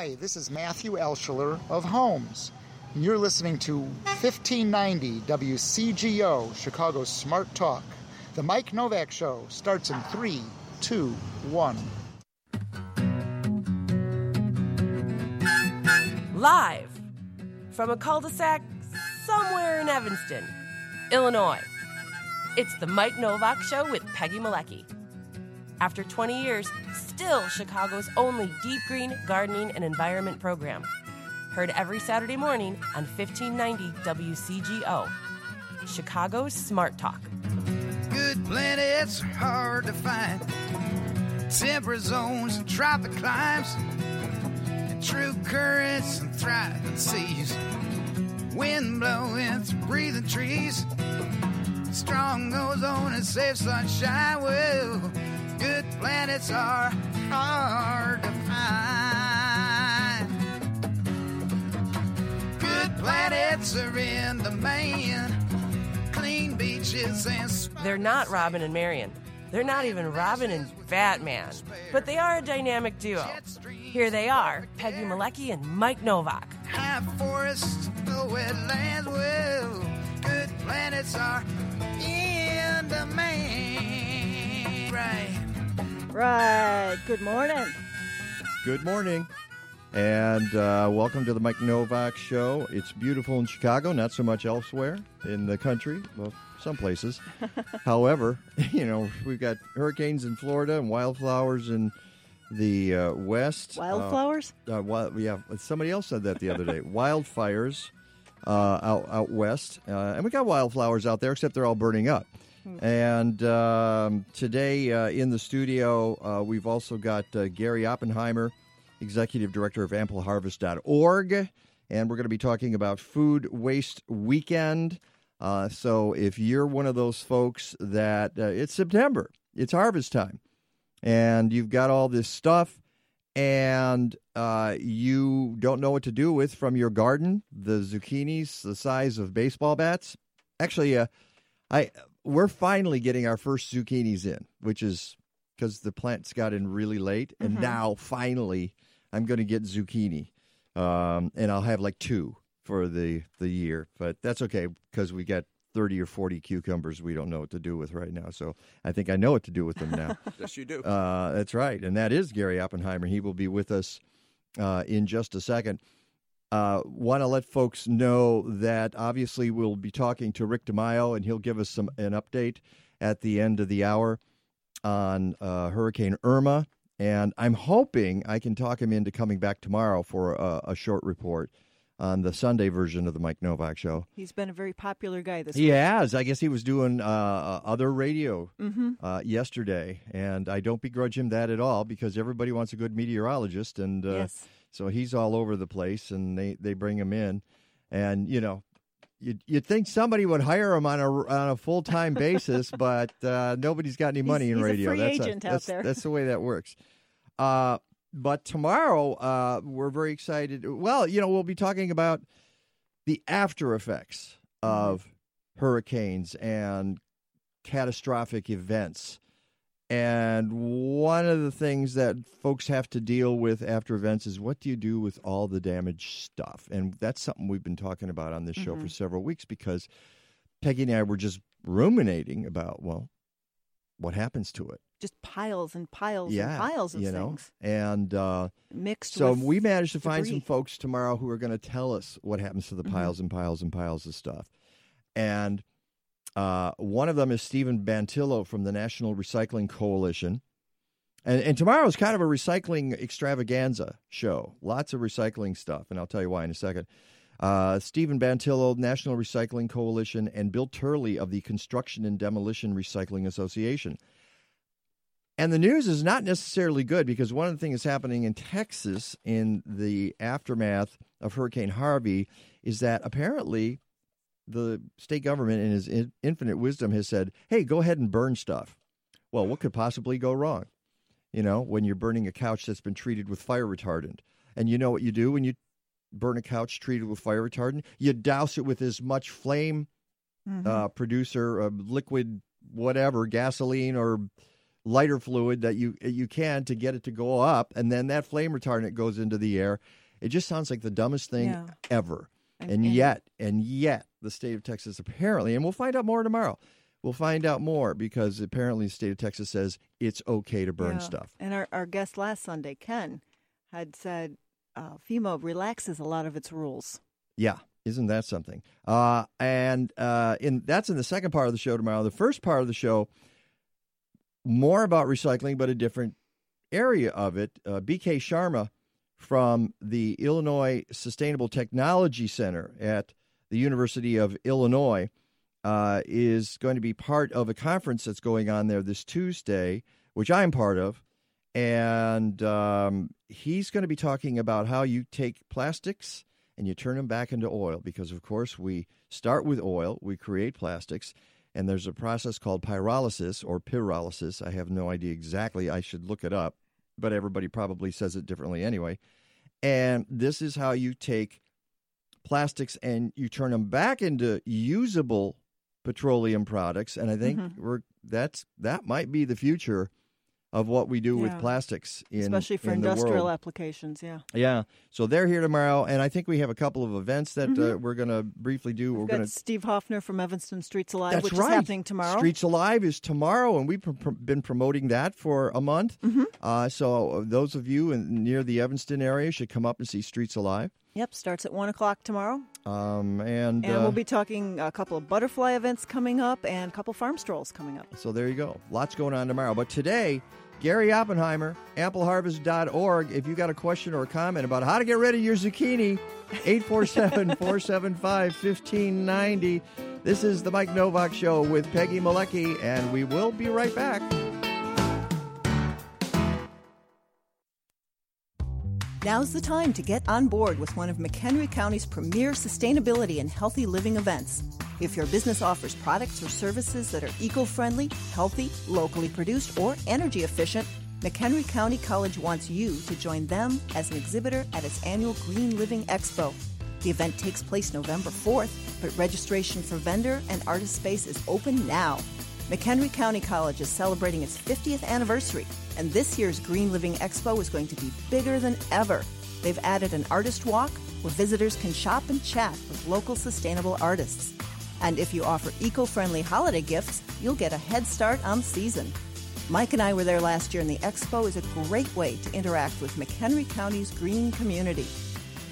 Hi, this is Matthew Elschler of Holmes. And you're listening to 1590 WCGO, Chicago's Smart Talk. The Mike Novak Show starts in three, two, one. Live from a cul de sac somewhere in Evanston, Illinois. It's the Mike Novak Show with Peggy Malecki. After 20 years, still Chicago's only deep green gardening and environment program. Heard every Saturday morning on 1590 WCGO. Chicago's Smart Talk. Good planets are hard to find. Temperate zones and tropic climes. And true currents and thriving seas. Wind blowing through breathing trees. Strong ozone and safe sunshine. Well, good planets are hard to find. Good planets are in the man. Clean beaches and They're not Robin and Marian. They're not even Robin and Batman. But they are a dynamic duo. Here they are, Peggy Malecki and Mike Novak. high forests, no wetlands. Well, good planets are in the main. Right. Right. Good morning. Good morning. And uh, welcome to the Mike Novak Show. It's beautiful in Chicago, not so much elsewhere in the country. Well, some places. However, you know, we've got hurricanes in Florida and wildflowers in the uh, west. Wildflowers? Uh, uh, wild, yeah, somebody else said that the other day. Wildfires uh, out, out west. Uh, and we got wildflowers out there, except they're all burning up. And um, today uh, in the studio, uh, we've also got uh, Gary Oppenheimer, Executive Director of AmpleHarvest.org. And we're going to be talking about Food Waste Weekend. Uh, so if you're one of those folks that uh, it's September, it's harvest time, and you've got all this stuff, and uh, you don't know what to do with from your garden, the zucchinis the size of baseball bats. Actually, I we're finally getting our first zucchinis in, which is because the plants got in really late, and now finally I'm going to get zucchini, um, and I'll have like two for the the year. But that's okay because we got. 30 or 40 cucumbers we don't know what to do with right now. So I think I know what to do with them now. Yes, you do. Uh, that's right. And that is Gary Oppenheimer. He will be with us uh, in just a second. Uh, Want to let folks know that obviously we'll be talking to Rick DeMaio, and he'll give us some an update at the end of the hour on uh, Hurricane Irma. And I'm hoping I can talk him into coming back tomorrow for a, a short report on the Sunday version of the Mike Novak Show. He's been a very popular guy this He week. has. I guess he was doing uh, uh, other radio Mm-hmm. uh, yesterday, and I don't begrudge him that at all because everybody wants a good meteorologist, and uh, yes. So he's all over the place, and they, they bring him in, and you know. You'd, you'd think somebody would hire him on a on a full time basis, but uh, nobody's got any money He's- in he's a radio. that's agent out that's, there. That's the way that works. Uh, but tomorrow, uh, we're very excited. Well, you know, we'll be talking about the after effects Mm-hmm. of hurricanes and catastrophic events. And one of the things that folks have to deal with after events is what do you do with all the damaged stuff? And that's something we've been talking about on this show Mm-hmm. for several weeks because Peggy and I were just ruminating about, well, what happens to it? Just piles and piles yeah, and piles of you know, things and uh, mixed so we managed to find some folks tomorrow who are going to tell us what happens to the Mm-hmm. piles and piles and piles of stuff. And uh, one of them is Stephen Bantillo from the National Recycling Coalition. And, and tomorrow is kind of a recycling extravaganza show. Lots of recycling stuff, and I'll tell you why in a second. Uh, Stephen Bantillo, National Recycling Coalition, and Bill Turley of the Construction and Demolition Recycling Association. And the news is not necessarily good because one of the things happening in Texas in the aftermath of Hurricane Harvey is that apparently the state government, in his in- infinite wisdom, has said, hey, go ahead and burn stuff. Well, what could possibly go wrong? You know, when you're burning a couch that's been treated with fire retardant. And you know what you do when you burn a couch treated with fire retardant? You douse it with as much flame Mhm. uh, producer, uh, liquid, whatever, gasoline or lighter fluid that you you can to get it to go up, and then that flame retardant goes into the air. It just sounds like the dumbest thing Yeah. ever. And- yet, and yet, the state of Texas apparently, and we'll find out more tomorrow. We'll find out more because apparently the state of Texas says it's okay to burn Yeah. stuff. And our, our guest last Sunday, Ken, had said uh, FEMA relaxes a lot of its rules. Yeah, isn't that something? Uh, and uh, in that's in the second part of the show tomorrow. The first part of the show, more about recycling, but a different area of it. Uh, BK Sharma from the Illinois Sustainable Technology Center at the University of Illinois uh, is going to be part of a conference that's going on there this Tuesday, which I'm part of. And um, he's going to be talking about how you take plastics and you turn them back into oil because, of course, we start with oil, we create plastics, and there's a process called pyrolysis or pyrolysis. I have no idea exactly. I should look it up, but everybody probably says it differently anyway. And this is how you take plastics and you turn them back into usable petroleum products. And I think Mhm. we're that's that might be the future of what we do with plastics in especially for in industrial applications. Yeah, Yeah. So they're here tomorrow, and I think we have a couple of events that uh, we're going to briefly do. we've we're going to. Steve Hoffner from Evanston Streets Alive, That's which right. is happening tomorrow. Streets Alive is tomorrow, and we've pr- pr- been promoting that for a month. Mm-hmm. Uh, so those of you in, near the Evanston area should come up and see Streets Alive. Yep, starts at one o'clock tomorrow, Um, and and uh, we'll be talking a couple of butterfly events coming up and a couple farm strolls coming up. So there you go. Lots going on tomorrow. But today, Gary Oppenheimer, ampleharvest.org. If you got a question or a comment about how to get rid of your zucchini, 847 475 1590. This is the Mike Novak Show with Peggy Malecki, and we will be right back. Now's the time to get on board with one of McHenry County's premier sustainability and healthy living events. If your business offers products or services that are eco friendly, healthy, locally produced, or energy efficient, McHenry County College wants you to join them as an exhibitor at its annual Green Living Expo. The event takes place November 4th, but registration for vendor and artist space is open now. McHenry County College is celebrating its 50th anniversary, and this year's Green Living Expo is going to be bigger than ever. They've added an artist walk where visitors can shop and chat with local sustainable artists. And if you offer eco friendly holiday gifts, you'll get a head start on season. Mike and I were there last year, and the expo is a great way to interact with McHenry County's green community.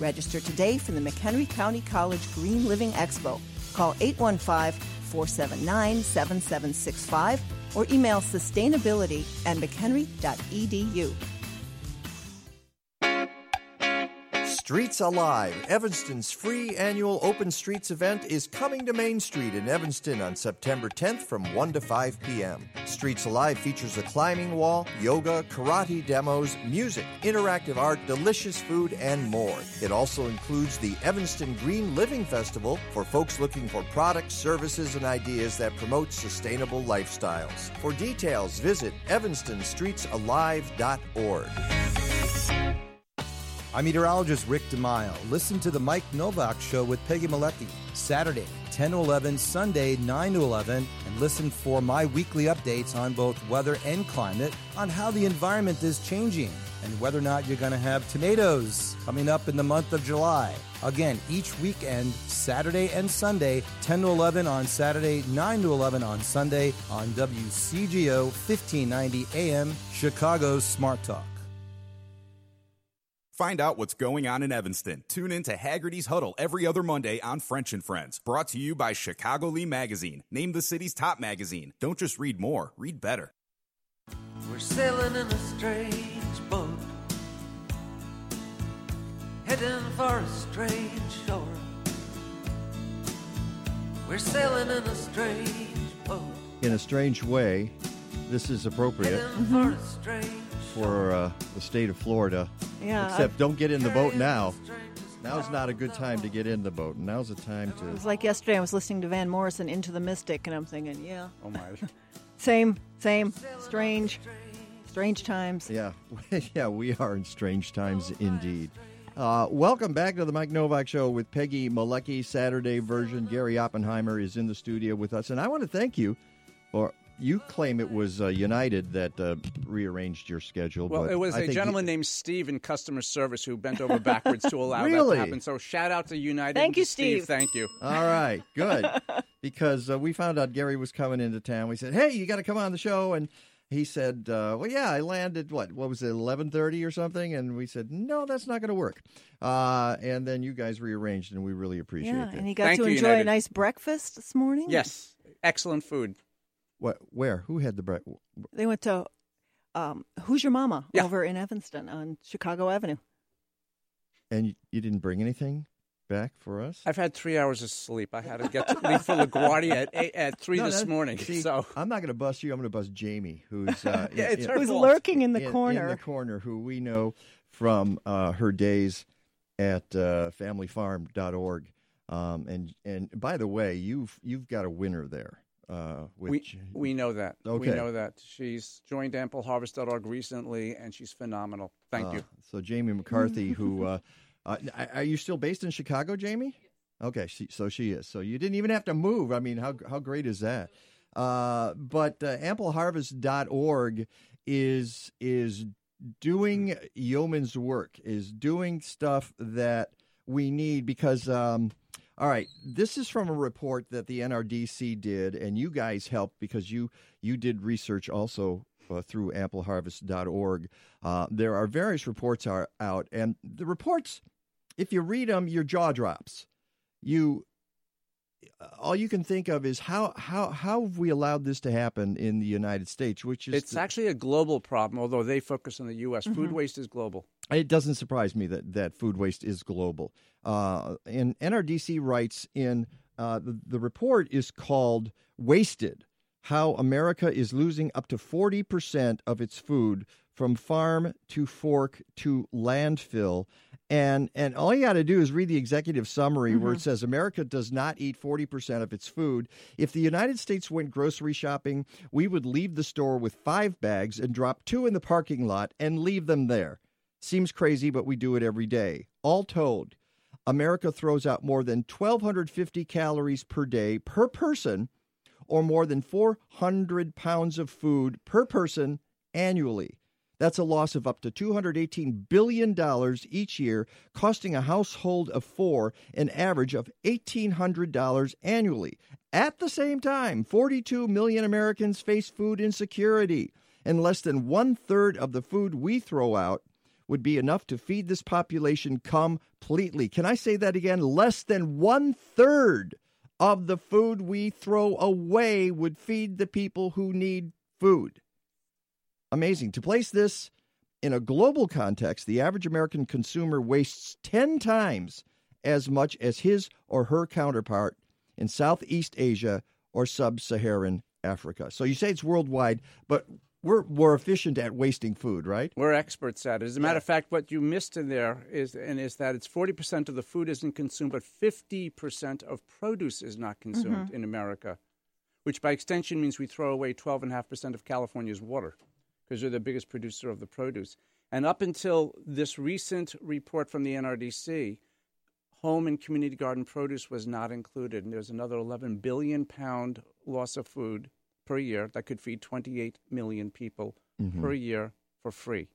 Register today for the McHenry County College Green Living Expo. Call 815 479 7765 or email sustainability at mchenry.edu. Streets Alive, Evanston's free annual Open Streets event, is coming to Main Street in Evanston on September 10th from 1 to 5 p.m. Streets Alive features a climbing wall, yoga, karate demos, music, interactive art, delicious food, and more. It also includes the Evanston Green Living Festival for folks looking for products, services, and ideas that promote sustainable lifestyles. For details, visit evanstonstreetsalive.org. I'm meteorologist Rick DeMaio. Listen to the Mike Novak Show with Peggy Malecki, Saturday, 10 to 11, Sunday, 9 to 11, and listen for my weekly updates on both weather and climate, on how the environment is changing, and whether or not you're going to have tomatoes coming up in the month of July. Again, each weekend, Saturday and Sunday, 10 to 11 on Saturday, 9 to 11 on Sunday on WCGO 1590 AM, Chicago's Smart Talk. Find out what's going on in Evanston. Tune in to Haggerty's Huddle every other Monday on French and Friends. Brought to you by Chicago Lee Magazine. Named the city's top magazine. Don't just read more, read better. We're sailing in a strange boat, heading for a strange shore. We're sailing in a strange boat, In a strange way, this is appropriate heading for a strange for uh, the state of Florida. Yeah, Except I've- don't get in the boat now. Now's not a good time to get in the boat. Now's the time to It was like yesterday. I was listening to Van Morrison, "Into the Mystic," and I'm thinking, yeah, Oh my! same, same, strange, strange times. Yeah, yeah, we are in strange times indeed. Uh, welcome back to the Mike Novak Show with Peggy Malecki, Saturday version. Gary Oppenheimer is in the studio with us, and I want to thank you for you claim it was uh, United that uh, rearranged your schedule. Well, but it was I a think gentleman named Steve in customer service who bent over backwards to allow that to happen. So shout out to United. Thank you, to Steve. Steve. Thank you. All right, good. because uh, we found out Gary was coming into town. We said, "Hey, you got to come on the show." And he said, uh, "Well, yeah, I landed what? What was it, eleven thirty or something?" And we said, "No, that's not going to work." Uh, and then you guys rearranged, and we really appreciate Yeah, it. and he got Thank to you, enjoy a nice breakfast this morning. Yes, excellent food. What? Where? Who had the break? They went to um, Who's Your Mama Yeah. over in Evanston on Chicago Avenue. And you, you didn't bring anything back for us? I've had three hours of sleep. I had to get to leave for LaGuardia at eight, at three No, this no, morning. see, so I'm not going to bust you. I'm going to bust Jamie, who's uh, Yeah, in- it's in- Who's fault. lurking in the in, corner. in the corner, who we know from uh, her days at uh, familyfarm.org. Um, and and by the way, you've you've got a winner there. Uh, we which we know that. We know that. She's joined AmpleHarvest.org recently, and she's phenomenal. Thank uh, you. So Jamie McCarthy, who uh, uh, are you still based in Chicago, Jamie? Okay, she, so she is. So you didn't even have to move. I mean, how how great is that? Uh, but uh, ampleharvest.org is is doing yeoman's work, is doing stuff that we need because. Um, all right, this is from a report that the NRDC did, and you guys helped because you you did research also uh, through AmpleHarvest.org. Uh, there are various reports are out, and the reports, if you read them, your jaw drops. You all you can think of is how how how have we allowed this to happen in the United States, which is It's the- actually a global problem, although they focus on the U.S. Mm-hmm. Food waste is global. It doesn't surprise me that, that food waste is global. Uh, and NRDC writes in uh, the, the report is called Wasted How America is Losing Up to 40% of its food from farm to fork to landfill. And, and all you got to do is read the executive summary where it says America does not eat 40% of its food. If the United States went grocery shopping, we would leave the store with five bags and drop two in the parking lot and leave them there. Seems crazy, but we do it every day. All told, America throws out more than 1,250 calories per day per person, or more than 400 pounds of food per person annually. That's a loss of up to $218 billion each year, costing a household of four an average of $1,800 annually. At the same time, 42 million Americans face food insecurity, and less than one third of the food we throw out would be enough to feed this population completely. Can I say that again? Less than one third of the food we throw away would feed the people who need food. Amazing. To place this in a global context, the average American consumer wastes 10 times as much as his or her counterpart in Southeast Asia or sub Saharan Africa. So you say it's worldwide, but we're more efficient at wasting food, right? We're experts at it. As a matter of fact, what you missed in there is, and is that it's forty percent of the food isn't consumed, but fifty percent of produce is not consumed mm-hmm. in America, which by extension means we throw away twelve and a half percent of California's water because they're the biggest producer of the produce. And up until this recent report from the NRDC, home and community garden produce was not included, and there's another 11 billion pound loss of food per year that could feed 28 million people mm-hmm. per year for free.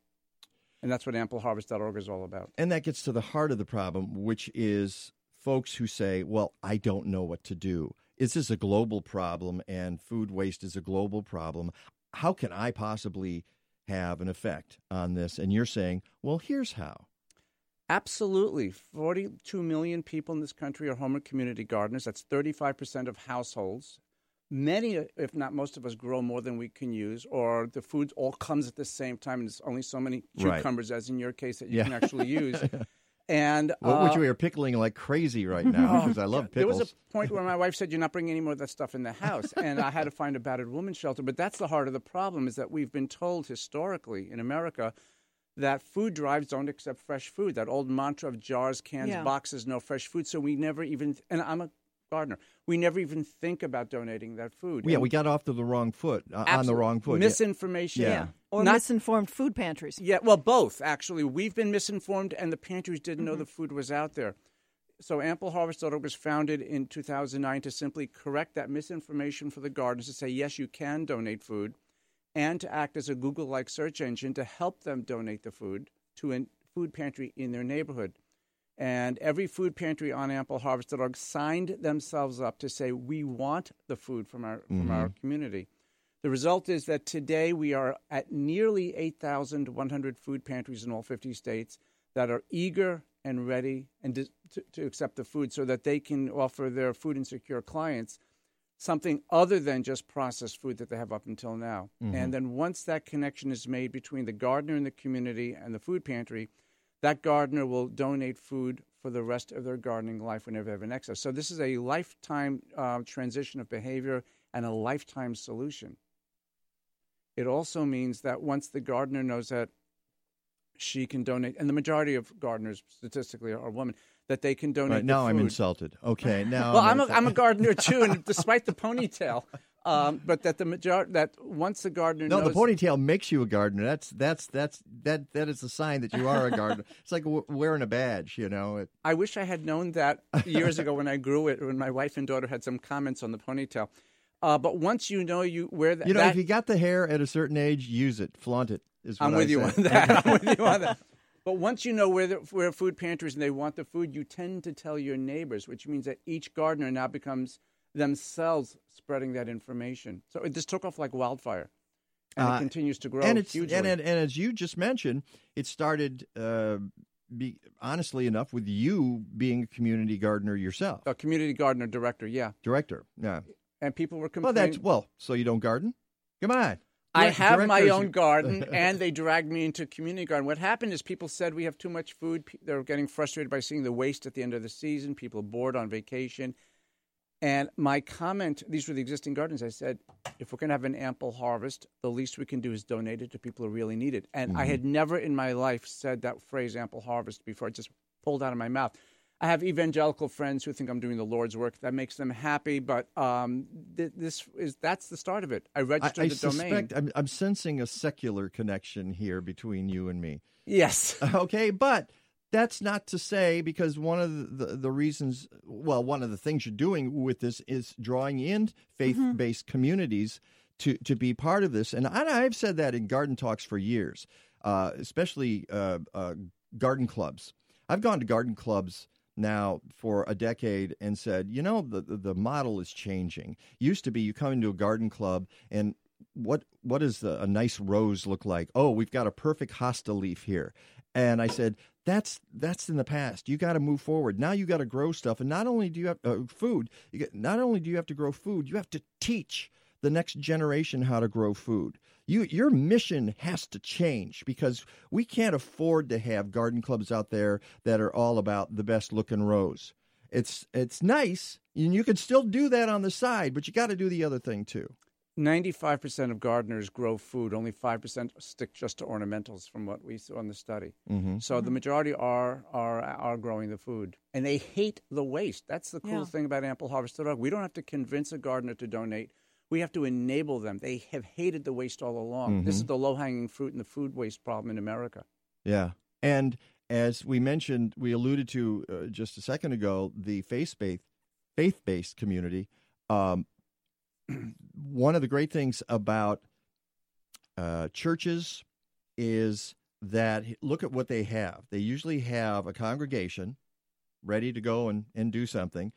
And that's what ampleharvest.org is all about. And that gets to the heart of the problem, which is folks who say, well, I don't know what to do. This is a global problem, and food waste is a global problem. How can I possibly have an effect on this? And you're saying, well, here's how. Absolutely. 42 million people in this country are home and community gardeners. That's 35% of households. Many, if not most of us, grow more than we can use, or the food all comes at the same time, and there's only so many Right. cucumbers, as in your case, that you Yeah. can actually use. And Well, which uh, we are pickling like crazy right now because I love pickles. There was a point where my wife said, "You're not bringing any more of that stuff in the house," and I had to find a battered woman shelter. But that's the heart of the problem: is that we've been told historically in America that food drives don't accept fresh food. That old mantra of jars, cans, Yeah. boxes, no fresh food. So we never even, and I'm a gardener, we never even think about donating that food. yeah, And we got off to the wrong foot, uh, on the wrong foot. Yeah. Misinformation. Yeah. Or Not- misinformed food pantries. yeah, well, both actually. We've been misinformed, and the pantries didn't Mm-hmm. know the food was out there. so ampleharvest.org was founded in 2009 to simply correct that misinformation for the gardeners to say, yes, you can donate food, and to act as a Google like search engine to help them donate the food to a food pantry in their neighborhood. And every food pantry on ampleharvest.org signed themselves up to say, we want the food from our, from our mm-hmm. community. The result is that today we are at nearly 8,100 food pantries in all 50 states that are eager and ready and to, to, to accept the food so that they can offer their food insecure clients something other than just processed food that they have up until now. Mm-hmm. And then once that connection is made between the gardener in the community and the food pantry, that gardener will donate food for the rest of their gardening life whenever they have an excess. So this is a lifetime uh, transition of behavior and a lifetime solution. It also means that once the gardener knows that she can donate, and the majority of gardeners statistically are women, that they can donate. Right, the now I'm insulted. Okay, now Well, I'm a, I'm a gardener too, and despite the ponytail, um, but that the majority that once the gardener No, knows the ponytail makes you a gardener. That's that's that's that that is a sign that you are a gardener. it's like w- wearing a badge, you know. It, I wish I had known that years ago when I grew it, when my wife and daughter had some comments on the ponytail. Uh, but once you know you where that, you know, that if you got the hair at a certain age, use it, flaunt it. Is what I'm I with you say. on that. I'm with you on that. But once you know where the, where food pantries and they want the food, you tend to tell your neighbors, which means that each gardener now becomes themselves spreading that information. So it just took off like wildfire, and Uh, it continues to grow and it's hugely. and, and and as you just mentioned, it started. Uh, be, honestly enough, with you being a community gardener yourself, a community gardener director, yeah, director. Yeah. and people were Well, complaining. that's well. So you don't garden? Come on. I have my own garden, and they dragged me into community garden. What happened is people said we have too much food. They're getting frustrated by seeing the waste at the end of the season. People are bored on vacation. And my comment, these were the existing gardens. I said, if we're going to have an ample harvest, the least we can do is donate it to people who really need it. And I had never in my life said that phrase, ample harvest, before. It just pulled out of my mouth. I have evangelical friends who think I'm doing the Lord's work. That makes them happy, but um, th- this is that's the start of it. I I, registered I the domain. I'm, I'm sensing a secular connection here between you and me. Yes. Okay, but that's not to say because one of the, the, reasons, well, one of the things you're doing with this is drawing in faith based communities to, to be part of this. And I, I've said that in garden talks for years, uh, especially uh, uh, garden clubs. I've gone to garden clubs now for a decade and said, you know, the, the, the model is changing. Used to be you come into a garden club and what what does the, a nice rose look like? Oh, we've got a perfect hosta leaf here. And I said, that's that's in the past. You got to move forward. Now you got to grow stuff, and not only do you have uh, food, you get, not only do you have to grow food, you have to teach the next generation how to grow food. You your mission has to change because we can't afford to have garden clubs out there that are all about the best looking rose. It's it's nice, and you can still do that on the side, but you got to do the other thing too. 95% of gardeners grow food. Only 5% stick just to ornamentals from what we saw in the study. Mm-hmm. So the majority are, are, are growing the food. And they hate the waste. That's the cool Yeah. thing about Ample Harvest We don't have to convince a gardener to donate. We have to enable them. They have hated the waste all along. This is the low hanging fruit in the food waste problem in America. Yeah. And as we mentioned, we alluded to uh, just a second ago, the faith based faith based community. Um, one of the great things about uh, churches is that look at what they have. They usually have a congregation ready to go and, and do something.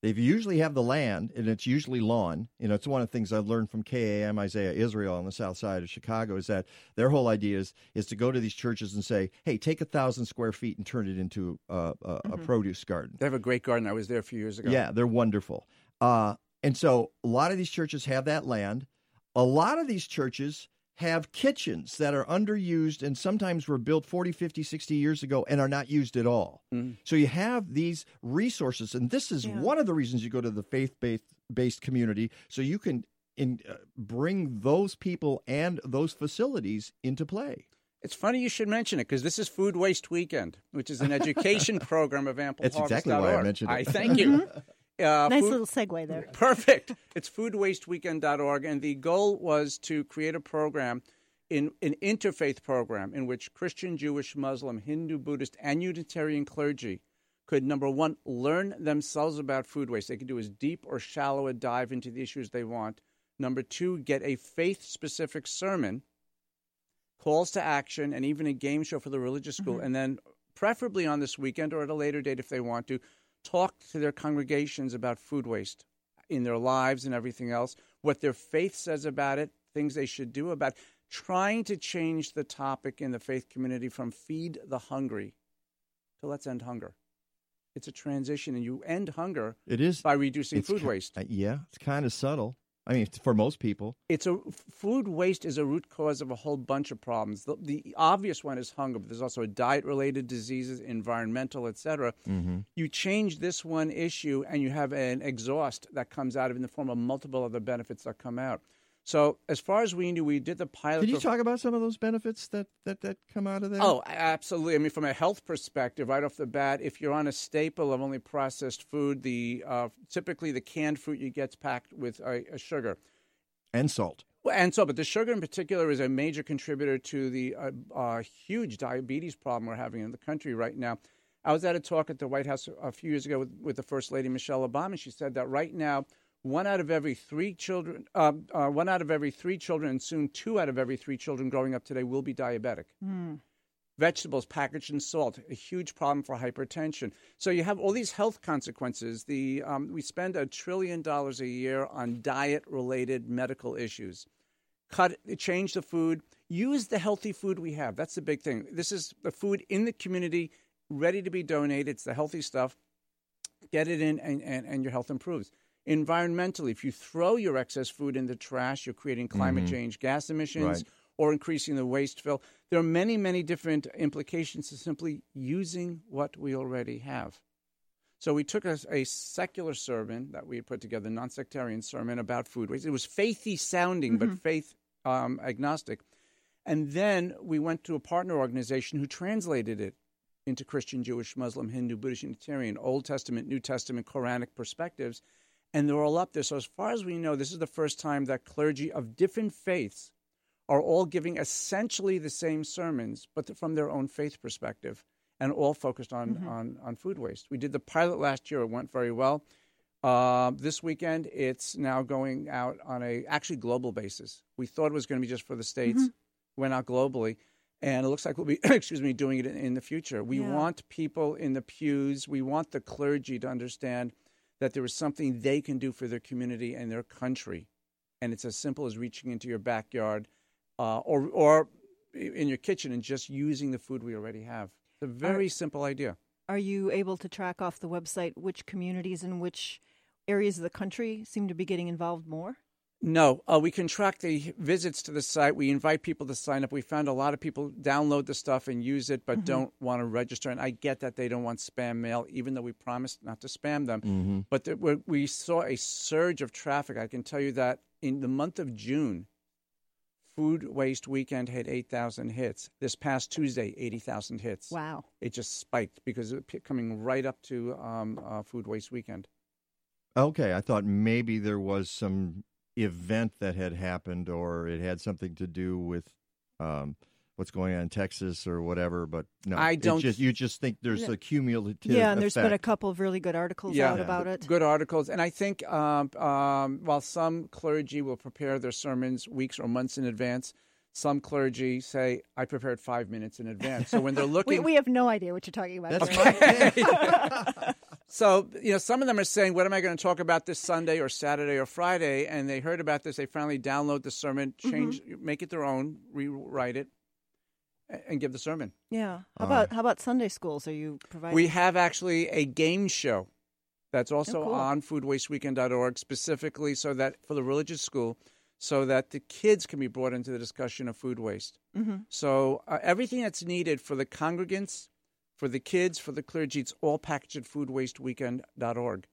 They usually have the land, and it's usually lawn. You know, it's one of the things I've learned from KAM Isaiah Israel on the south side of Chicago is that their whole idea is is to go to these churches and say, "Hey, take a thousand square feet and turn it into a, a, a produce garden." They have a great garden. I was there a few years ago. Yeah, they're wonderful. Uh, and so a lot of these churches have that land. A lot of these churches have kitchens that are underused and sometimes were built 40, 50, 60 years ago and are not used at all. So you have these resources. And this is Yeah. one of the reasons you go to the faith based community so you can in, uh, bring those people and those facilities into play. It's funny you should mention it because this is Food Waste Weekend, which is an education program of Ample That's exactly why I mentioned it. I thank you. Uh, Nice food- little segue there. Perfect. It's foodwasteweekend.org. And the goal was to create a program, in an interfaith program, in which Christian, Jewish, Muslim, Hindu, Buddhist, and Unitarian clergy could number one learn themselves about food waste. They can do as deep or shallow a dive into the issues they want. Number two, get a faith specific sermon, calls to action, and even a game show for the religious school. Mm-hmm. And then, preferably on this weekend or at a later date if they want to, talk to their congregations about food waste in their lives and everything else, what their faith says about it, things they should do about it. Trying to change the topic in the faith community from feed the hungry to let's end hunger. It's a transition, and you end hunger It is by reducing food ki- waste. uh, yeah, it's kind of subtle. I mean, for most people. It's a food waste is a root cause of a whole bunch of problems. The, the obvious one is hunger, but there's also diet related diseases, environmental, etc. Mm-hmm. You change this one issue, and you have an exhaust that comes out of in the form of multiple other benefits that come out. So, as far as we knew, we did the pilot. Can you talk about some of those benefits that, that, that come out of that? Oh, absolutely. I mean, from a health perspective, right off the bat, if you're on a staple of only processed food, the uh, typically the canned fruit you get's packed with a, a sugar. and salt. Well, and so, but the sugar in particular is a major contributor to the uh, uh, huge diabetes problem we're having in the country right now. I was at a talk at the White House a few years ago with, with the First Lady Michelle Obama. She said that right now, one out of every three children, uh, uh, one out of every three children, and soon two out of every three children growing up today will be diabetic vegetables packaged in salt, a huge problem for hypertension. So you have all these health consequences. The um, we spend a trillion dollars a year on diet-related medical issues. Cut, change the food. Use the healthy food we have. That's the big thing. This is the food in the community, ready to be donated. It's the healthy stuff. Get it in, and, and, and your health improves. Environmentally, if you throw your excess food in the trash, you're creating climate change, gas emissions, Right. or increasing the waste fill. There are many, many different implications to simply using what we already have. So we took a, a secular sermon that we had put together, non-sectarian sermon about food waste. It was faithy sounding, but faith um, agnostic. And then we went to a partner organization who translated it into Christian, Jewish, Muslim, Hindu, Buddhist, Unitarian, Old Testament, New Testament, Quranic perspectives. And they're all up there. So, as far as we know, this is the first time that clergy of different faiths are all giving essentially the same sermons, but from their own faith perspective, and all focused on, on, on food waste. We did the pilot last year; it went very well. Uh, this weekend, it's now going out on a actually global basis. We thought it was going to be just for the states, went out globally, and it looks like we'll be excuse me doing it in, in the future. We Yeah. want people in the pews. We want the clergy to understand that there is something they can do for their community and their country, and it's as simple as reaching into your backyard uh, or or in your kitchen and just using the food we already have. It's a very simple idea. Are you able to track off the website which communities and which areas of the country seem to be getting involved more? No, uh, we can track the visits to the site. We invite people to sign up. We found a lot of people download the stuff and use it, but don't want to register. And I get that they don't want spam mail, even though we promised not to spam them. But there, we we saw a surge of traffic. I can tell you that in the month of June, Food Waste Weekend had 8,000 hits. This past Tuesday, 80,000 hits. Wow. It just spiked because it p- coming right up to um, uh, Food Waste Weekend. Okay, I thought maybe there was some event that had happened or it had something to do with um, what's going on in Texas or whatever, but no. I don't- just, you just think there's Yeah. a cumulative yeah, and there's been a couple of really good articles Yeah. out Yeah. about it. Good articles, and I think um, um, while some clergy will prepare their sermons weeks or months in advance, some clergy say, "I prepared five minutes in advance." So when they're looking, we have no idea what you're talking about. That's Jerry. so you know, some of them are saying, "What am I going to talk about this Sunday or Saturday or Friday?" And they heard about this, they finally download the sermon, change, make it their own, rewrite it, and give the sermon. Yeah. How Uh, about how about Sunday schools? Are you providing? We have actually a game show that's also Oh, cool. on foodwasteweekend.org specifically so that for the religious school, so that the kids can be brought into the discussion of food waste. Mm-hmm. So uh, everything that's needed for the congregants, for the kids, for the clergy, it's all packaged at foodwasteweekend.org.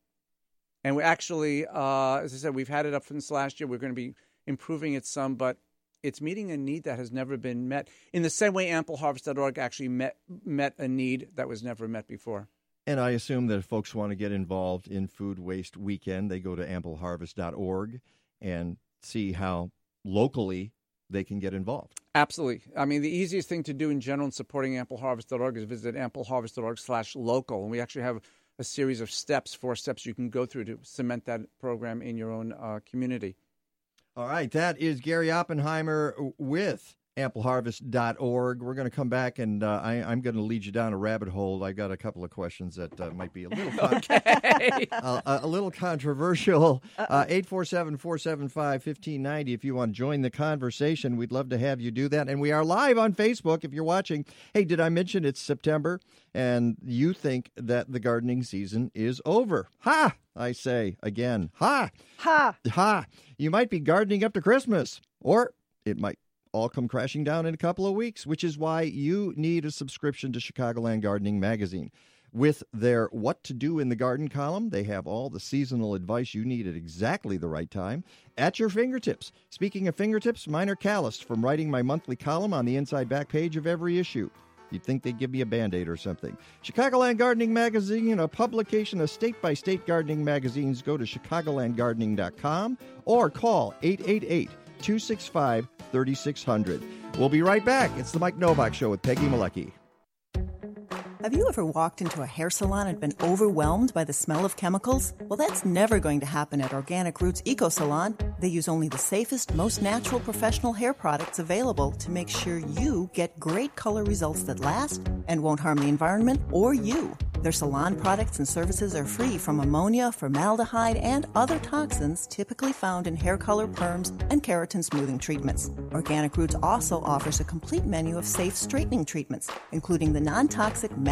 And we actually, uh, as I said, we've had it up since last year. We're going to be improving it some, but it's meeting a need that has never been met. In the same way, ampleharvest.org actually met met a need that was never met before. And I assume that if folks want to get involved in Food Waste Weekend, they go to ampleharvest.org and see how locally they can get involved. Absolutely. I mean, the easiest thing to do in general in supporting ampleharvest.org is visit ampleharvest.org slash local. And we actually have a series of steps, four steps you can go through to cement that program in your own uh, community. All right, that is Gary Oppenheimer with ampleharvest.org. We're going to come back and uh, I, am going to lead you down a rabbit hole. I got a couple of questions that uh, might be a little con- okay. a, a, little controversial. Uh, 847 475 1590. If you want to join the conversation, we'd love to have you do that. And we are live on Facebook if you're watching. Hey, did I mention it's September and you think that the gardening season is over? Ha! I say again, ha! Ha! Ha! You might be gardening up to Christmas, or it might all come crashing down in a couple of weeks, which is why you need a subscription to Chicagoland Gardening Magazine. With their What to Do in the Garden column, they have all the seasonal advice you need at exactly the right time at your fingertips. Speaking of fingertips, mine are calloused from writing my monthly column on the inside back page of every issue. You'd think they'd give me a band aid or something. Chicagoland Gardening Magazine, a publication of state by state gardening magazines. Go to chicagolandgardening.com or call 888 265 3600. We'll be right back. It's the Mike Novak Show with Peggy Malecki. Have you ever walked into a hair salon and been overwhelmed by the smell of chemicals? Well, that's never going to happen at Organic Roots Eco Salon. They use only the safest, most natural professional hair products available to make sure you get great color results that last and won't harm the environment or you. Their salon products and services are free from ammonia, formaldehyde, and other toxins typically found in hair color perms and keratin smoothing treatments. Organic Roots also offers a complete menu of safe straightening treatments, including the non toxic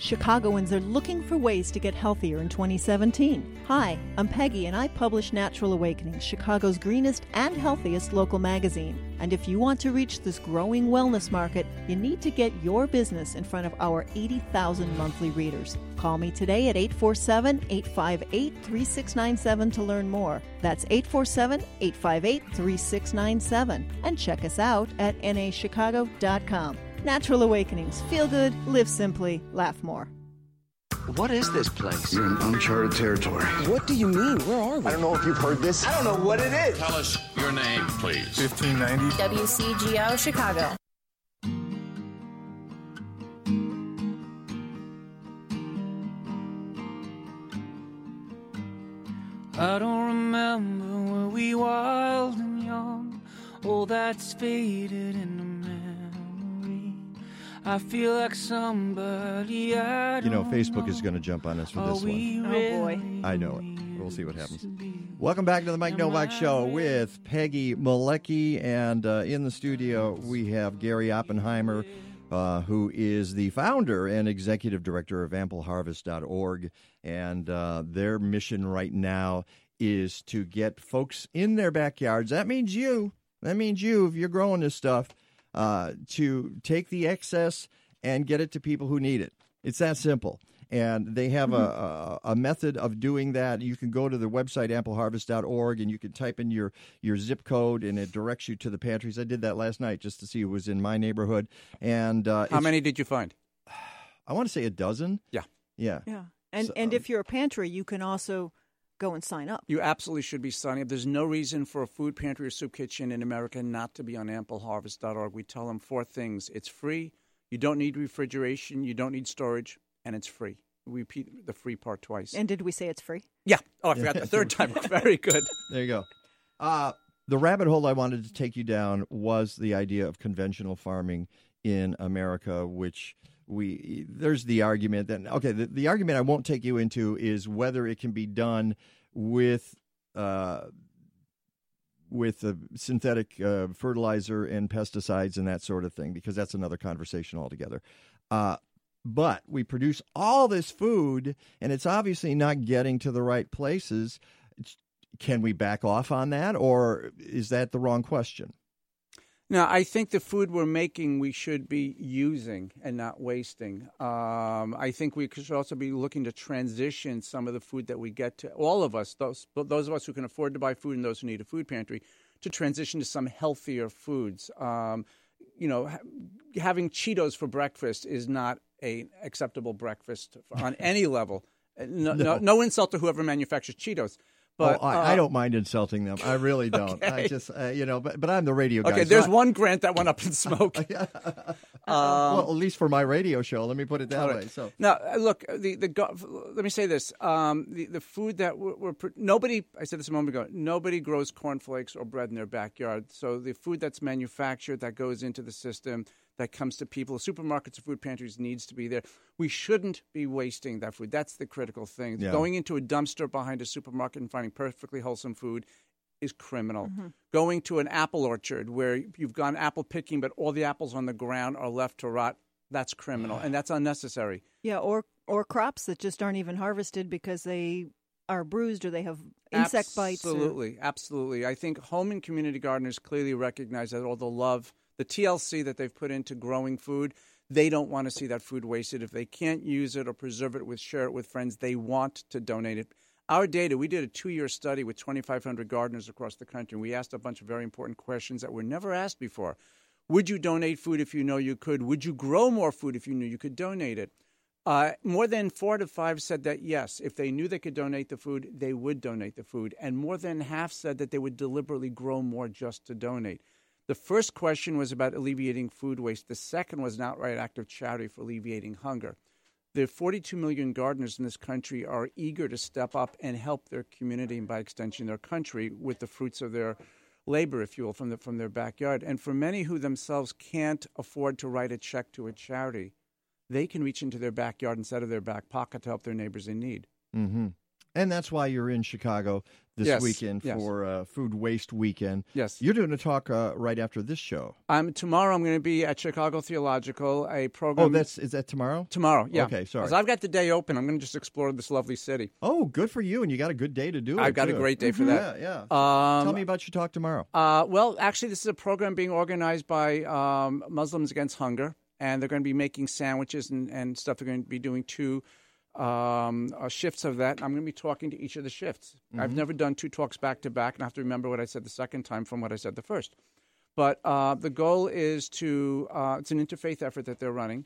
Chicagoans are looking for ways to get healthier in 2017. Hi, I'm Peggy, and I publish Natural Awakening, Chicago's greenest and healthiest local magazine. And if you want to reach this growing wellness market, you need to get your business in front of our 80,000 monthly readers. Call me today at 847 858 3697 to learn more. That's 847 858 3697. And check us out at nachicago.com. Natural Awakenings. Feel good, live simply, laugh more. What is this place? You're in uncharted territory. What do you mean? Where are we? I don't know if you've heard this. I don't know what it is. Tell us your name, please. 1590 WCGO Chicago. I don't remember when we wild and young. All oh, that's faded in the memory. I feel like somebody I You know, don't Facebook is going to jump on us for this we one. Oh boy. I know it. We'll see what happens. Welcome back to the Mike Novak Show with Peggy Malecki. And uh, in the studio, we have Gary Oppenheimer, uh, who is the founder and executive director of ampleharvest.org. And uh, their mission right now is to get folks in their backyards. That means you. That means you, if you're growing this stuff, uh, to take the excess and get it to people who need it. It's that simple. And they have a, a, a method of doing that. You can go to their website, ampleharvest.org, and you can type in your, your zip code, and it directs you to the pantries. I did that last night just to see who was in my neighborhood. And uh, How many did you find? I want to say a dozen. Yeah. Yeah. Yeah. And So, and um, if you're a pantry, you can also go and sign up. You absolutely should be signing up. There's no reason for a food pantry or soup kitchen in America not to be on ampleharvest.org. We tell them four things it's free, you don't need refrigeration, you don't need storage, and it's free. We repeat the free part twice. And did we say it's free? yeah. Oh, I forgot the third time. Very good. There you go. Uh, the rabbit hole I wanted to take you down was the idea of conventional farming in America, which we there's the argument that okay, the, the argument I won't take you into is whether it can be done with. Uh, with uh, synthetic uh, fertilizer and pesticides and that sort of thing, because that's another conversation altogether. Uh, but we produce all this food, and it's obviously not getting to the right places. Can we back off on that, or is that the wrong question? Now, I think the food we're making we should be using and not wasting. Um, I think we should also be looking to transition some of the food that we get to all of us, those those of us who can afford to buy food and those who need a food pantry, to transition to some healthier foods. Um, you know, ha- having Cheetos for breakfast is not a acceptable breakfast on any level. No, no. No. no insult to whoever manufactures Cheetos. But oh, I, I uh, don't mind insulting them. I really don't. I just, uh, you know, but, but I'm the radio guy. Okay, so there's I- one grant that went up in smoke. well, at least for my radio show. Let me put it that All way. So now, uh, look, the the go- let me say this: um, the the food that we're, we're nobody. I said this a moment ago. Nobody grows cornflakes or bread in their backyard. So the food that's manufactured that goes into the system that comes to people, supermarkets and food pantries needs to be there. We shouldn't be wasting that food. That's the critical thing. Yeah. Going into a dumpster behind a supermarket and finding perfectly wholesome food is criminal. Mm-hmm. Going to an apple orchard where you've gone apple picking, but all the apples on the ground are left to rot, that's criminal and that's unnecessary. Yeah, or or crops that just aren't even harvested because they are bruised or they have insect bites. or- Absolutely, absolutely. I think home and community gardeners clearly recognize that all the love, the TLC that they've put into growing food, they don't want to see that food wasted. If they can't use it or preserve it with share it with friends, they want to donate it. Our data, we did a two-year study with 2,500 gardeners across the country. We asked a bunch of very important questions that were never asked before. Would you donate food if you know you could? Would you grow more food if you knew you could donate it? Uh, more than four to five said that yes, if they knew they could donate the food, they would donate the food. And more than half said that they would deliberately grow more just to donate. The first question was about alleviating food waste. The second was an outright act of charity for alleviating hunger. The 42 million gardeners in this country are eager to step up and help their community and, by extension, their country with the fruits of their labor, if you will, from, the, from their backyard. And for many who themselves can't afford to write a check to a charity, they can reach into their backyard instead of their back pocket to help their neighbors in need. hmm And that's why you're in Chicago this Yes, weekend yes. for uh, Food Waste Weekend. Yes. You're doing a talk uh, right after this show. Um, tomorrow I'm going to be at Chicago Theological, a program. Oh, that's is that tomorrow? tomorrow. Yeah. Okay, sorry. 'Cause I've got the day open. I'm going to just explore this lovely city. Oh, good for you, and you got a good day to do it. I've got a great day for that. Yeah, yeah. Um, Tell me about your talk tomorrow. Uh, well, actually, this is a program being organized by um, Muslims Against Hunger, and they're going to be making sandwiches and, and stuff. They're going to be doing two um, uh, shifts of that. I'm going to be talking to each of the shifts. I've Mhm. never done two talks back to back, and I have to remember what I said the second time from what I said the first. But uh, the goal is to, uh, it's an interfaith effort that they're running.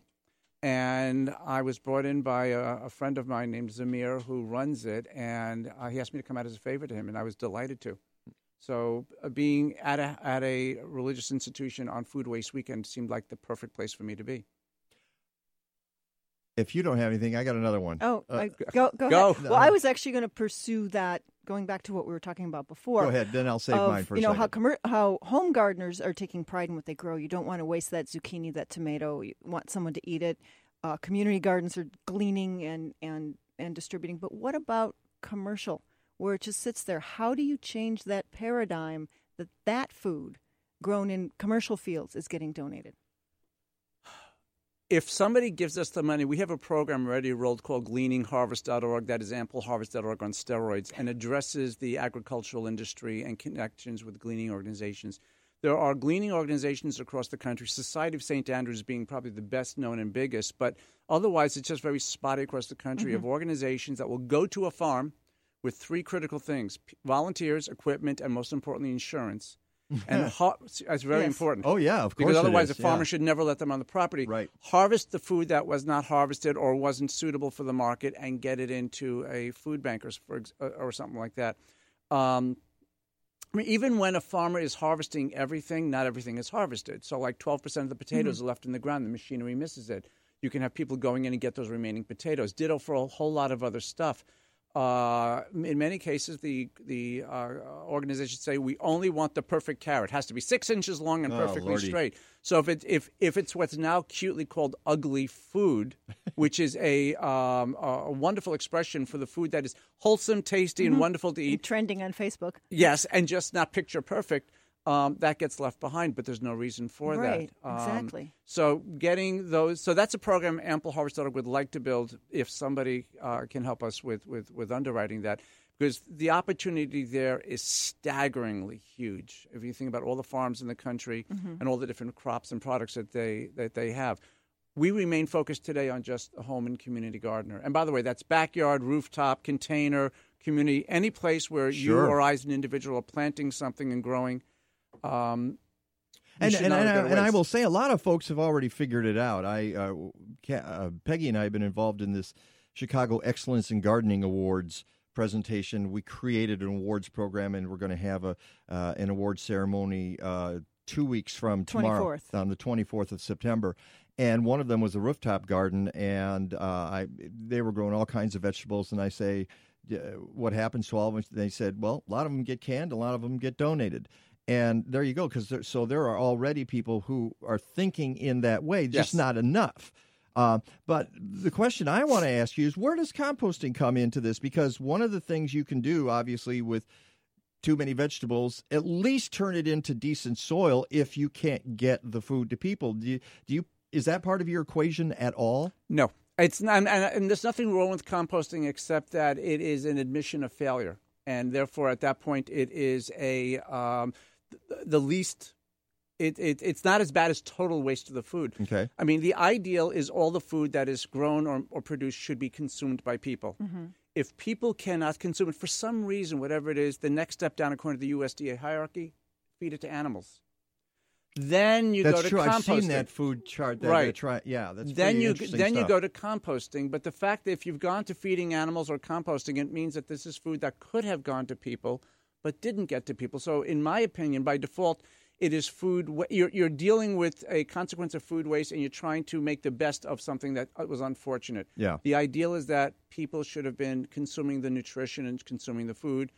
And I was brought in by a, a friend of mine named Zamir who runs it, and uh, he asked me to come out as a favor to him, and I was delighted to. So, uh, being at a at a religious institution on Food Waste Weekend seemed like the perfect place for me to be. If you don't have anything, I got another one. Oh, Uh, I, go go, go. ahead. Well, I was actually going to pursue that. Going back to what we were talking about before. Go ahead, then I'll save of, mine for you know how second. commer- how home gardeners are taking pride in what they grow. You don't want to waste that zucchini, that tomato. You want someone to eat it. Uh, community gardens are gleaning and and and distributing. But what about commercial, where it just sits there? How do you change that paradigm that that food grown in commercial fields is getting donated? If somebody gives us the money, we have a program already rolled called gleaningharvest.org that is ampleharvest.org on steroids and addresses the agricultural industry and connections with gleaning organizations. There are gleaning organizations across the country, Society of St. Andrews being probably the best known and biggest, but otherwise it's just very spotty across the country of mm-hmm. organizations that will go to a farm with three critical things volunteers, equipment, and most importantly, insurance. And har- it's very Yes. important. Oh yeah, of course. Because otherwise, is, a farmer yeah. should never let them on the property. Right. Harvest the food that was not harvested or wasn't suitable for the market and get it into a food bankers for uh, or something like that. Um, I mean, even when a farmer is harvesting everything, not everything is harvested. So, like 12% of the potatoes are left in the ground, the machinery misses it. You can have people going in and get those remaining potatoes. Ditto for a whole lot of other stuff. Uh, in many cases, the the uh, organizations say we only want the perfect carrot. It has to be six inches long and Oh, perfectly Lordy. straight. So if it if if it's what's now cutely called ugly food, which is a um, a wonderful expression for the food that is wholesome, tasty, and Mhm. wonderful to eat, Trending on Facebook. Yes, and just not picture perfect. Um, that gets left behind, but there's no reason for Right, that. Um, exactly. So getting those, so that's a program AmpleHarvest.org would like to build. If somebody uh, can help us with, with with underwriting that, because the opportunity there is staggeringly huge. If you think about all the farms in the country Mhm. and all the different crops and products that they that they have. We remain focused today on just a home and community gardener. And by the way, that's backyard, rooftop, container, community, any place where you or I as an individual are planting something and growing. Um, And, and, and, I, and I will say a lot of folks have already figured it out. I uh, uh, Peggy and I have been involved in this Chicago Excellence in Gardening Awards presentation. We created an awards program, and we're going to have a uh, an award ceremony uh, two weeks from tomorrow 24th. on the 24th of September. And one of them was a rooftop garden, and uh, I they were growing all kinds of vegetables. And I say, what happens to all of them? They said, well, a lot of them get canned, a lot of them get donated. And there you go, because there, so there are already people who are thinking in that way, just Yes. not enough. Uh, but the question I want to ask you is, where does composting come into this? Because one of the things you can do, obviously, with too many vegetables, at least turn it into decent soil if you can't get the food to people. Do you, do you is that part of your equation at all? No, it's not, and, and there's nothing wrong with composting except that it is an admission of failure, and therefore at that point it is a um, the least. It, it it's not as bad as total waste of the food. Okay. I mean, the ideal is all the food that is grown or, or produced should be consumed by people. Mm-hmm. If people cannot consume it for some reason, whatever it is, the next step down according to the USDA hierarchy, feed it to animals. Then you that's go to true. composting. I've seen that food chart. That, right. try, yeah, that's then you interesting then you go to composting. But the fact that if you've gone to feeding animals or composting, it means that this is food that could have gone to people but didn't get to people. So, in my opinion, by default, it is food. wa- You're, you're dealing with a consequence of food waste, and you're trying to make the best of something that uh, was unfortunate. Yeah. The ideal is that people should have been consuming the nutrition and consuming the food.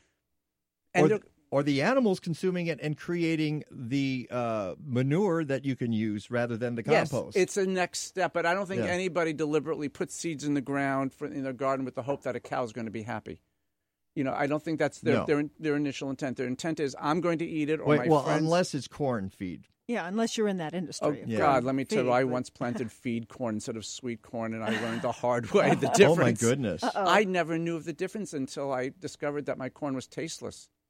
And or, or the animals consuming it and creating the uh, manure that you can use rather than the compost. Yes, it's a next step, but I don't think Yeah. anybody deliberately puts seeds in the ground for, in their garden with the hope that a cow is going to be happy. You know, I don't think that's their No. their, their initial intent. Their intent is I'm going to eat it, or Wait, my well, friends. unless it's corn feed. Yeah, unless you're in that Oh industry. of God! Let me tell you, I but- once planted feed corn instead of sweet corn, and I learned the hard way the difference. Oh, my goodness. Uh-oh. I never knew of the difference until I discovered that my corn was tasteless,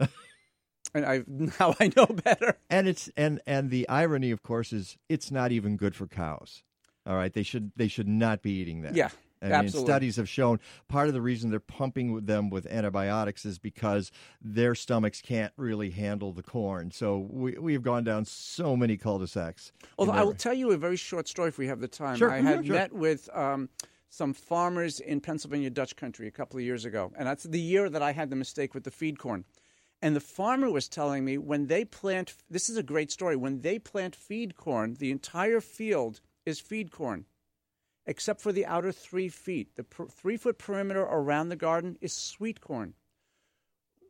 and I now I know better. And it's and and the irony, of course, is it's not even good for cows. All right, they should they should not be eating that. Yeah, I mean, studies have shown part of the reason they're pumping them with antibiotics is because their stomachs can't really handle the corn. So we we have gone down so many cul-de-sacs. Although I will tell you a very short story if we have the time. Sure, I had sure. met with um, some farmers in Pennsylvania Dutch country a couple of years ago, and that's the year that I had the mistake with the feed corn. And the farmer was telling me when they plant, this is a great story, when they plant feed corn, the entire field is feed corn, except for the outer three feet. The per, three foot perimeter around the garden is sweet corn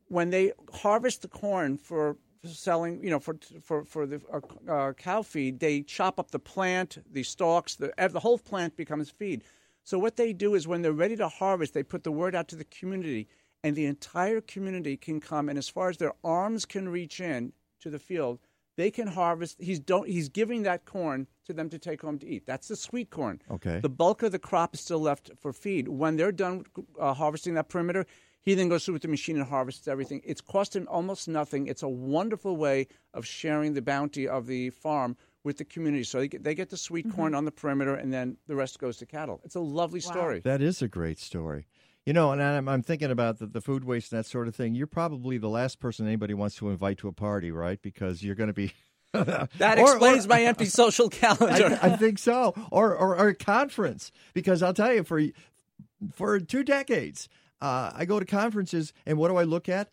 when they harvest the corn for selling, you know, for for for the uh, uh, cow feed, they chop up the plant, the stalks, the the whole plant becomes feed. So what they do is when they're ready to harvest, they put the word out to the community, and the entire community can come and as far as their arms can reach in to the field, they can harvest. He's don't he's giving that corn to them to take home to eat. That's the sweet corn. Okay. The bulk of the crop is still left for feed. When they're done uh, harvesting that perimeter, he then goes through with the machine and harvests everything. It's cost him almost nothing. It's a wonderful way of sharing the bounty of the farm with the community. So they get, they get the sweet corn on the perimeter, and then the rest goes to cattle. It's a lovely story. That is a great story. You know, and I'm, I'm thinking about the, the food waste and that sort of thing. You're probably the last person anybody wants to invite to a party, right? Because you're going to be. That Or- explains or- my empty social calendar. I, I think so, or, or or a conference because I'll tell you for for two decades, uh, I go to conferences and what do I look at?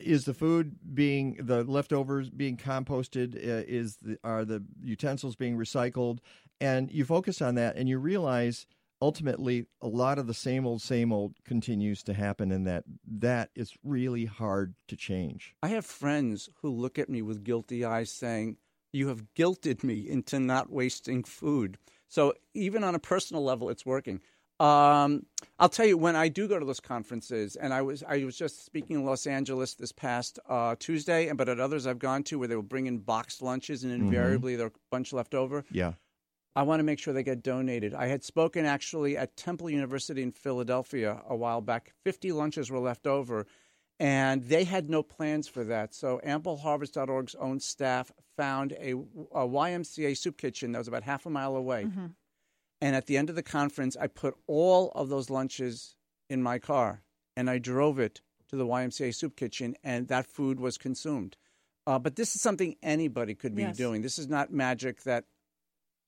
Is the food being the leftovers being composted? Uh, is the are the utensils being recycled? And you focus on that, and you realize ultimately, a lot of the same old, same old continues to happen, and that that is really hard to change. I have friends who look at me with guilty eyes saying, You have guilted me into not wasting food. So even on a personal level, it's working. Um, I'll tell you when I do go to those conferences, and I was I was just speaking in Los Angeles this past uh, Tuesday, and but at others I've gone to where they will bring in boxed lunches, and invariably there are a bunch left over. Yeah. I want to make sure they get donated. I had spoken actually at Temple University in Philadelphia a while back. 50 lunches were left over, and they had no plans for that. So AmpleHarvest.org's own staff found a, a YMCA soup kitchen that was about half a mile away. And at the end of the conference, I put all of those lunches in my car and I drove it to the YMCA soup kitchen, and that food was consumed. Uh, but this is something anybody could be Yes. doing. This is not magic that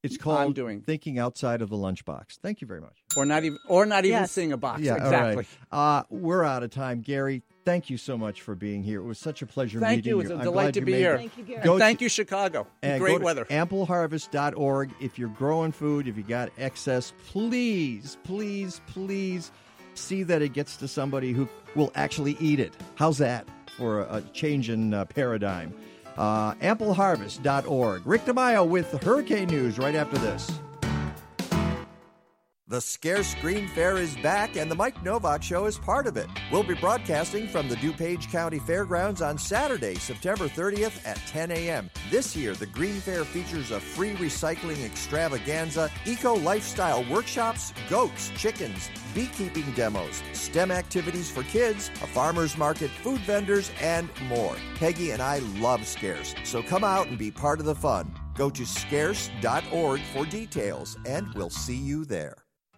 It's I'm called doing. thinking outside of the lunchbox. Thank you very much. or not even or not even Yes. seeing a box. Yeah, exactly. right. Uh, we're out of time, Gary. Thank you so much for being here. It was such a pleasure Thank meeting you. you. It's a I'm delight to be here. it. Thank you, Go And to- thank you, Chicago. and Great go to weather. Ampleharvest.org. If you're growing food, if you got excess, please, please, please see that it gets to somebody who will actually eat it. How's that for a, a change in uh, paradigm? Uh, Ampleharvest.org. Rick DeMaio with Hurricane News right after this. The Scarce Green Fair is back, and the Mike Nowak Show is part of it. We'll be broadcasting from the DuPage County Fairgrounds on Saturday, September 30th at 10 a.m. This year, the Green Fair features a free recycling extravaganza, eco lifestyle workshops, goats, chickens, beekeeping demos, STEM activities for kids, a farmer's market, food vendors, and more. Peggy and I love Scarce, so come out and be part of the fun. Go to scarce.org for details, and we'll see you there.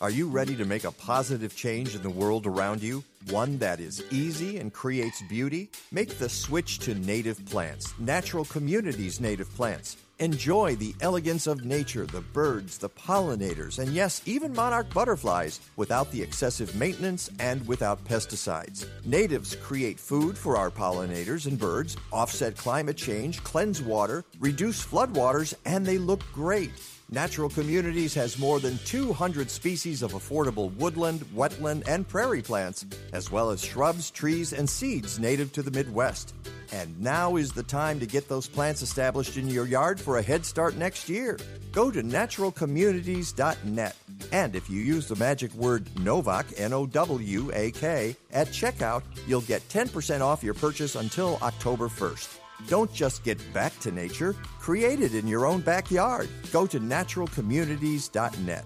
Are you ready to make a positive change in the world around you? One that is easy and creates beauty? Make the switch to native plants, Natural Communities native plants. Enjoy the elegance of nature, the birds, the pollinators, and yes, even monarch butterflies without the excessive maintenance and without pesticides. Natives create food for our pollinators and birds, offset climate change, cleanse water, reduce floodwaters, and they look great. Natural Communities has more than 200 species of affordable woodland, wetland, and prairie plants, as well as shrubs, trees, and seeds native to the Midwest. And now is the time to get those plants established in your yard for a head start next year. Go to naturalcommunities.net. And if you use the magic word NOWAK, N O W A K, at checkout, you'll get 10% off your purchase until October 1st. Don't just get back to nature, create it in your own backyard. Go to naturalcommunities.net.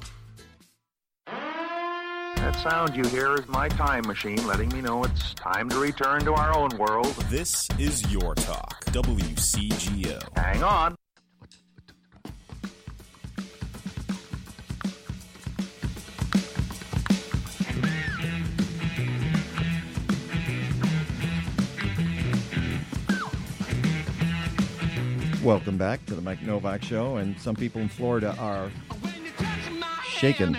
That sound you hear is my time machine letting me know it's time to return to our own world. This is Your Talk, WCGO. Hang on. Welcome back to the Mike Nowak Show, and some people in Florida are shaken.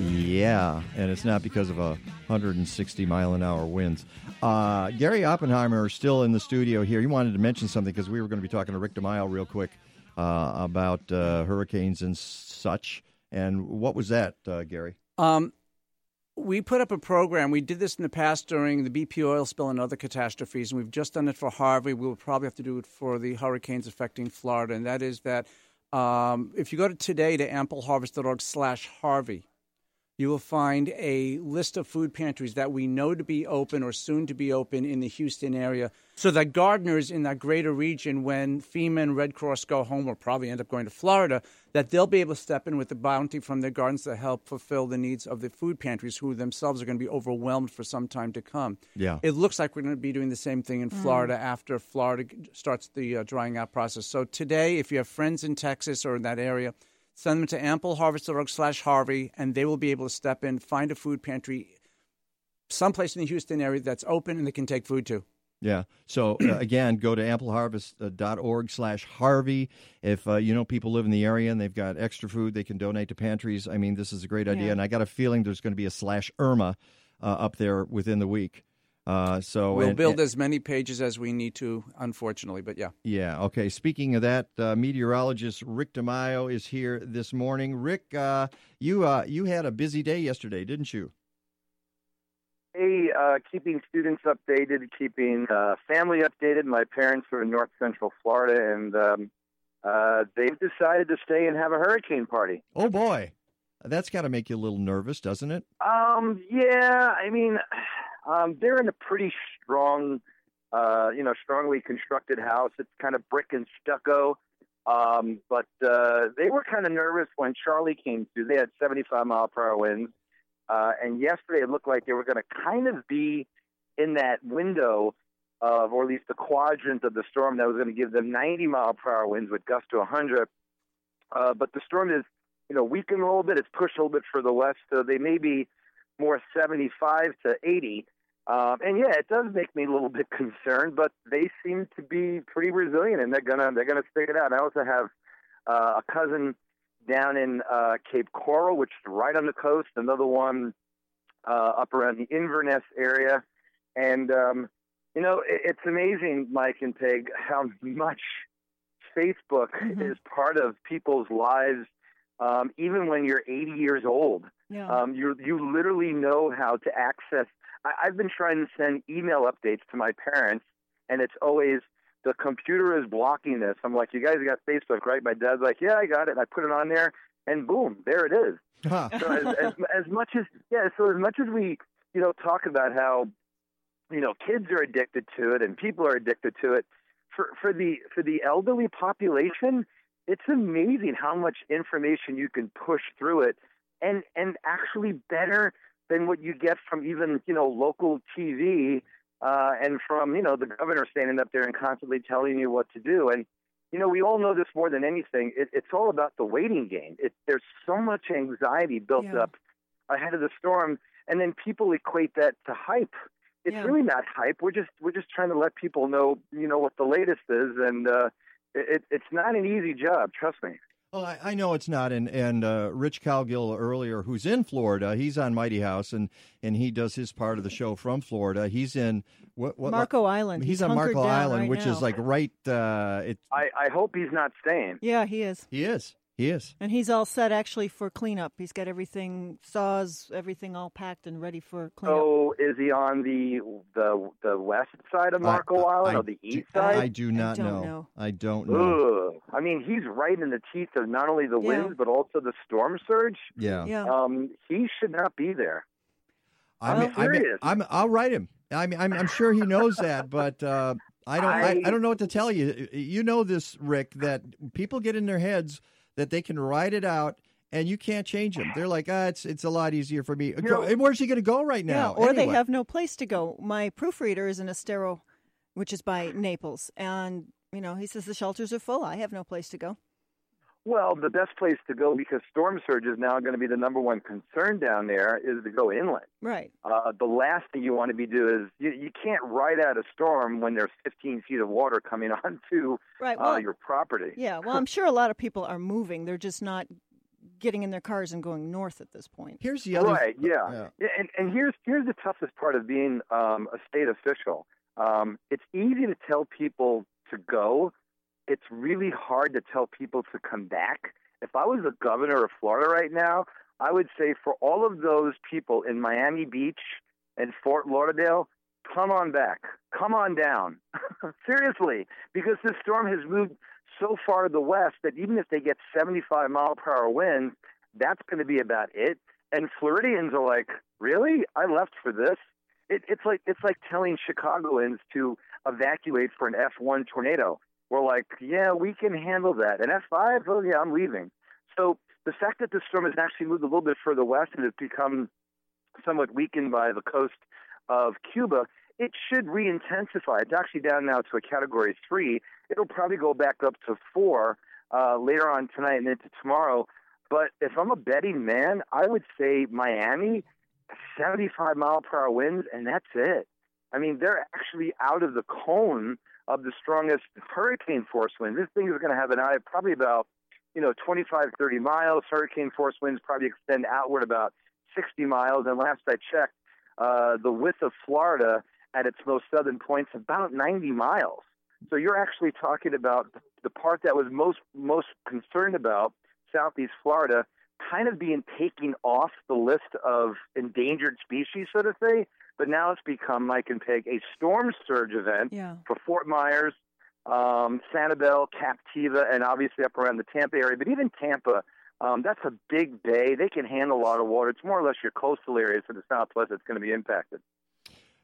Yeah, and it's not because of a 160 mile an hour winds. Uh, Gary Oppenheimer is still in the studio here. He wanted to mention something because we were going to be talking to Rick DeMaio real quick uh, about uh, hurricanes and such. And what was that, uh, Gary? Um, we put up a program. We did this in the past during the BP oil spill and other catastrophes, and we've just done it for Harvey. We will probably have to do it for the hurricanes affecting Florida, and that is that um, if you go to today to ampleharvest.org slash Harvey, you will find a list of food pantries that we know to be open or soon to be open in the Houston area so that gardeners in that greater region, when FEMA and Red Cross go home or probably end up going to Florida, that they'll be able to step in with the bounty from their gardens to help fulfill the needs of the food pantries who themselves are going to be overwhelmed for some time to come. Yeah. It looks like we're going to be doing the same thing in Mm. Florida after Florida starts the uh, drying out process. So today, if you have friends in Texas or in that area, send them to ampleharvest.org slash Harvey, and they will be able to step in, find a food pantry someplace in the Houston area that's open and they can take food to. Yeah. So uh, again, go to ampleharvest.org slash Harvey. If uh, you know people live in the area and they've got extra food they can donate to pantries, I mean, this is a great idea. Yeah. And I got a feeling there's going to be a slash Irma uh, up there within the week. Uh, so we'll and- build and- as many pages as we need to, unfortunately, but yeah. Yeah. Okay. Speaking of that, uh, meteorologist Rick DeMaio is here this morning. Rick, uh, you uh, you had a busy day yesterday, didn't you? Hey, uh, keeping students updated, keeping uh, family updated. My parents are in North Central Florida, and um, uh, they've decided to stay and have a hurricane party. Oh boy, that's got to make you a little nervous, doesn't it? Um, yeah, I mean, um, they're in a pretty strong, uh, you know, strongly constructed house. It's kind of brick and stucco. Um, but uh, they were kind of nervous when Charley came through. They had 75 mile per hour winds. Uh, and yesterday it looked like they were going to kind of be in that window of, or at least the quadrant of the storm that was going to give them 90 mile per hour winds with gusts to 100. Uh, but the storm is, you know, weakened a little bit. It's pushed a little bit for the west, so they may be more 75 to 80. Um, and yeah, it does make me a little bit concerned, but they seem to be pretty resilient, and they're gonna they're gonna stick it out. I also have uh, a cousin down in uh, Cape Coral, which is right on the coast. Another one uh, up around the Inverness area, and um, you know it, it's amazing, Mike and Peg, how much Facebook is part of people's lives, um, even when you're 80 years old. Yeah. Um, you you literally know how to access. I, I've been trying to send email updates to my parents, and it's always the computer is blocking this. I'm like, you guys got Facebook, right? My dad's like, yeah, I got it. And I put it on there, and boom, there it is. so as, as, as much as yeah, so as much as we you know talk about how you know kids are addicted to it and people are addicted to it, for for the for the elderly population, it's amazing how much information you can push through it, and and actually better than what you get from even you know local TV uh, and from you know the governor standing up there and constantly telling you what to do. And you know we all know this more than anything. It, it's all about the waiting game. It, there's so much anxiety built Yeah. up ahead of the storm, and then people equate that to hype. It's Yeah. really not hype. We're just we're just trying to let people know you know what the latest is, and uh, it, it's not an easy job. Trust me. Well, I, I know it's not, and and uh, Rich Calgill earlier, who's in Florida, he's on Mighty House, and and he does his part of the show from Florida. He's in what, what Marco Island. He's, He's on Marco Island, right which is like right. Uh, it I, I hope he's not staying. Yeah, he is. he is. He is. And he's all set actually for cleanup. He's got everything, saws, everything all packed and ready for cleanup. So is he on the the the west side of Marco Island or the east side? I do not don't know. know. I don't know. Ugh. I mean, he's right in the teeth of not only the Yeah. winds but also the storm surge. Yeah. Yeah. Um, he should not be there. I I'm mean, I mean, serious. I'm, I'll write him. I mean, I'm, I'm sure he knows that, but uh, I don't. I, I- I don't know what to tell you. You know this, Rick, that people get in their heads that they can write it out, and you can't change them. They're like, ah, it's it's a lot easier for me. And Where's he going to go right yeah, now? or they have no place to go. My proofreader is in Estero, which is by Naples, and you know he says the shelters are full. I have no place to go. Well, the best place to go because storm surge is now going to be the number one concern down there is to go inland. Right. Uh, the last thing you want to be do is you, you can't ride out a storm when there's 15 feet of water coming onto Right. uh, your property. yeah. Well, I'm sure a lot of people are moving. They're just not getting in their cars and going north at this point. Here's the other. Right, yeah. Yeah, And, and here's here's the toughest part of being um, a state official. Um, it's easy to tell people to go. It's really hard to tell people to come back. If I was the governor of Florida right now, I would say for all of those people in Miami Beach and Fort Lauderdale, come on back. Come on down. Seriously, because this storm has moved so far to the west that even if they get 75 mile per hour winds, that's going to be about it. and Floridians are like, "Really? I left for this." It, it's like it's like telling Chicagoans to evacuate for an F1 tornado. We're like, "Yeah, we can handle that." And F5? Oh yeah, I'm leaving. So the fact that the storm has actually moved a little bit further west and has become somewhat weakened by the coast of Cuba, it should re-intensify. It's actually down now to a category three. It'll probably go back up to four uh, later on tonight and into tomorrow. But if I'm a betting man, I would say Miami, 75 mile per hour winds, and that's it. I mean, they're actually out of the cone of the strongest hurricane force winds. This thing is going to have an eye of probably about, you know, 25, 30 miles. Hurricane force winds probably extend outward about 60 miles. And last I checked, uh, the width of Florida at its most southern points about 90 miles. So you're actually talking about the part that was most most concerned about southeast Florida kind of being taken off the list of endangered species, so to say. But now it's become, Mike and Peg, a storm surge event Yeah. for Fort Myers, um, Sanibel, Captiva, and obviously up around the Tampa area. But even Tampa, um, that's a big bay. They can handle a lot of water. It's more or less your coastal areas to the southwest that's going to be impacted.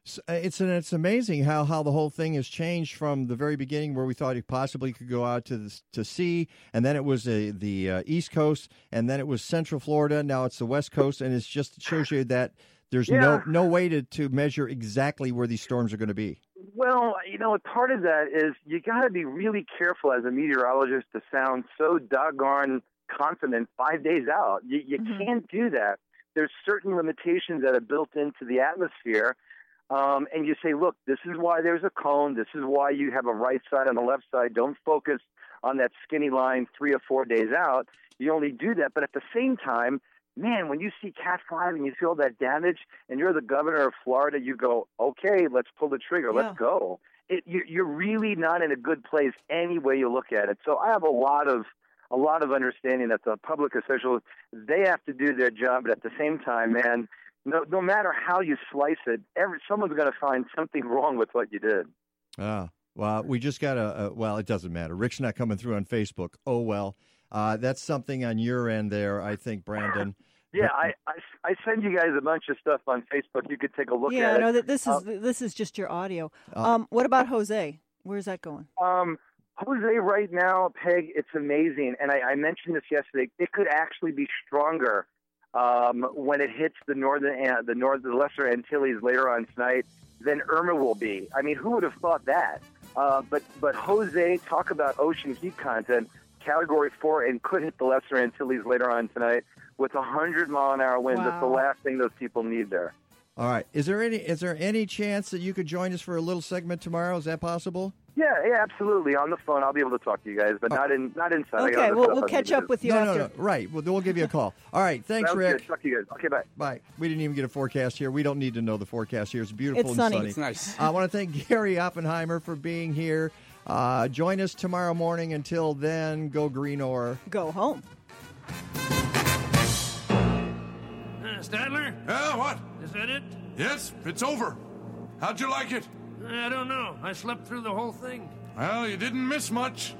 S- uh, It's it's amazing how, how the whole thing has changed from the very beginning, where we thought it possibly could go out to the, to sea, and then it was uh, the uh, East Coast, and then it was Central Florida. Now it's the West Coast, and it's just it shows you that there's no Yeah. no way to, to measure exactly where these storms are going to be. Well, you know, part of that is you got to be really careful as a meteorologist to sound so doggone confident five days out. You, you can't do that. There's certain limitations that are built into the atmosphere. Um, and you say, look, this is why there's a cone. This is why you have a right side and a left side. Don't focus on that skinny line three or four days out. You only do that. But at the same time, man, when you see Cat 5 and you feel that damage and you're the governor of Florida, you go, okay, let's pull the trigger. Yeah. Let's go. It, you, you're really not in a good place any way you look at it. So I have a lot of a lot of understanding that the public officials they have to do their job, but at the same time, man, no no matter how you slice it, every someone's going to find something wrong with what you did. Ah, well, we just got a, a well, it doesn't matter. Rick's not coming through on Facebook. Oh well, uh, that's something on your end there, I think, Brandon. Yeah, I, I I send you guys a bunch of stuff on Facebook. You could take a look yeah, at no, it. that this is Uh, this is just your audio. Uh, um, what about Jose? Where's that going? Um, Jose, right now, Peg, it's amazing, and I, I mentioned this yesterday. It could actually be stronger um, when it hits the northern, uh, the north, the Lesser Antilles later on tonight than Irma will be. I mean, who would have thought that? Uh, but but Jose, talk about ocean heat content, Category Four, and could hit the Lesser Antilles later on tonight with a hundred mile an hour wind. That's the last thing those people need there. All right, is there any is there any chance that you could join us for a little segment tomorrow? Is that possible? Yeah, yeah, absolutely. On the phone, I'll be able to talk to you guys, but not in not inside. Okay, we'll, we'll catch up with you no, after. no, no. Right. Well, we'll give you a call. All right. Thanks, Sounds Rick. Good. Talk to you guys. Okay, bye. Bye. We didn't even get a forecast here. We don't need to know the forecast here. It's beautiful It's and sunny. sunny. It's nice. I want to thank Gary Oppenheimer for being here. Uh, join us tomorrow morning. Until then, go green or Go home. Stadler? Yeah, what? Is that it? Yes, it's over. How'd you like it? I don't know. I slept through the whole thing. Well, you didn't miss much.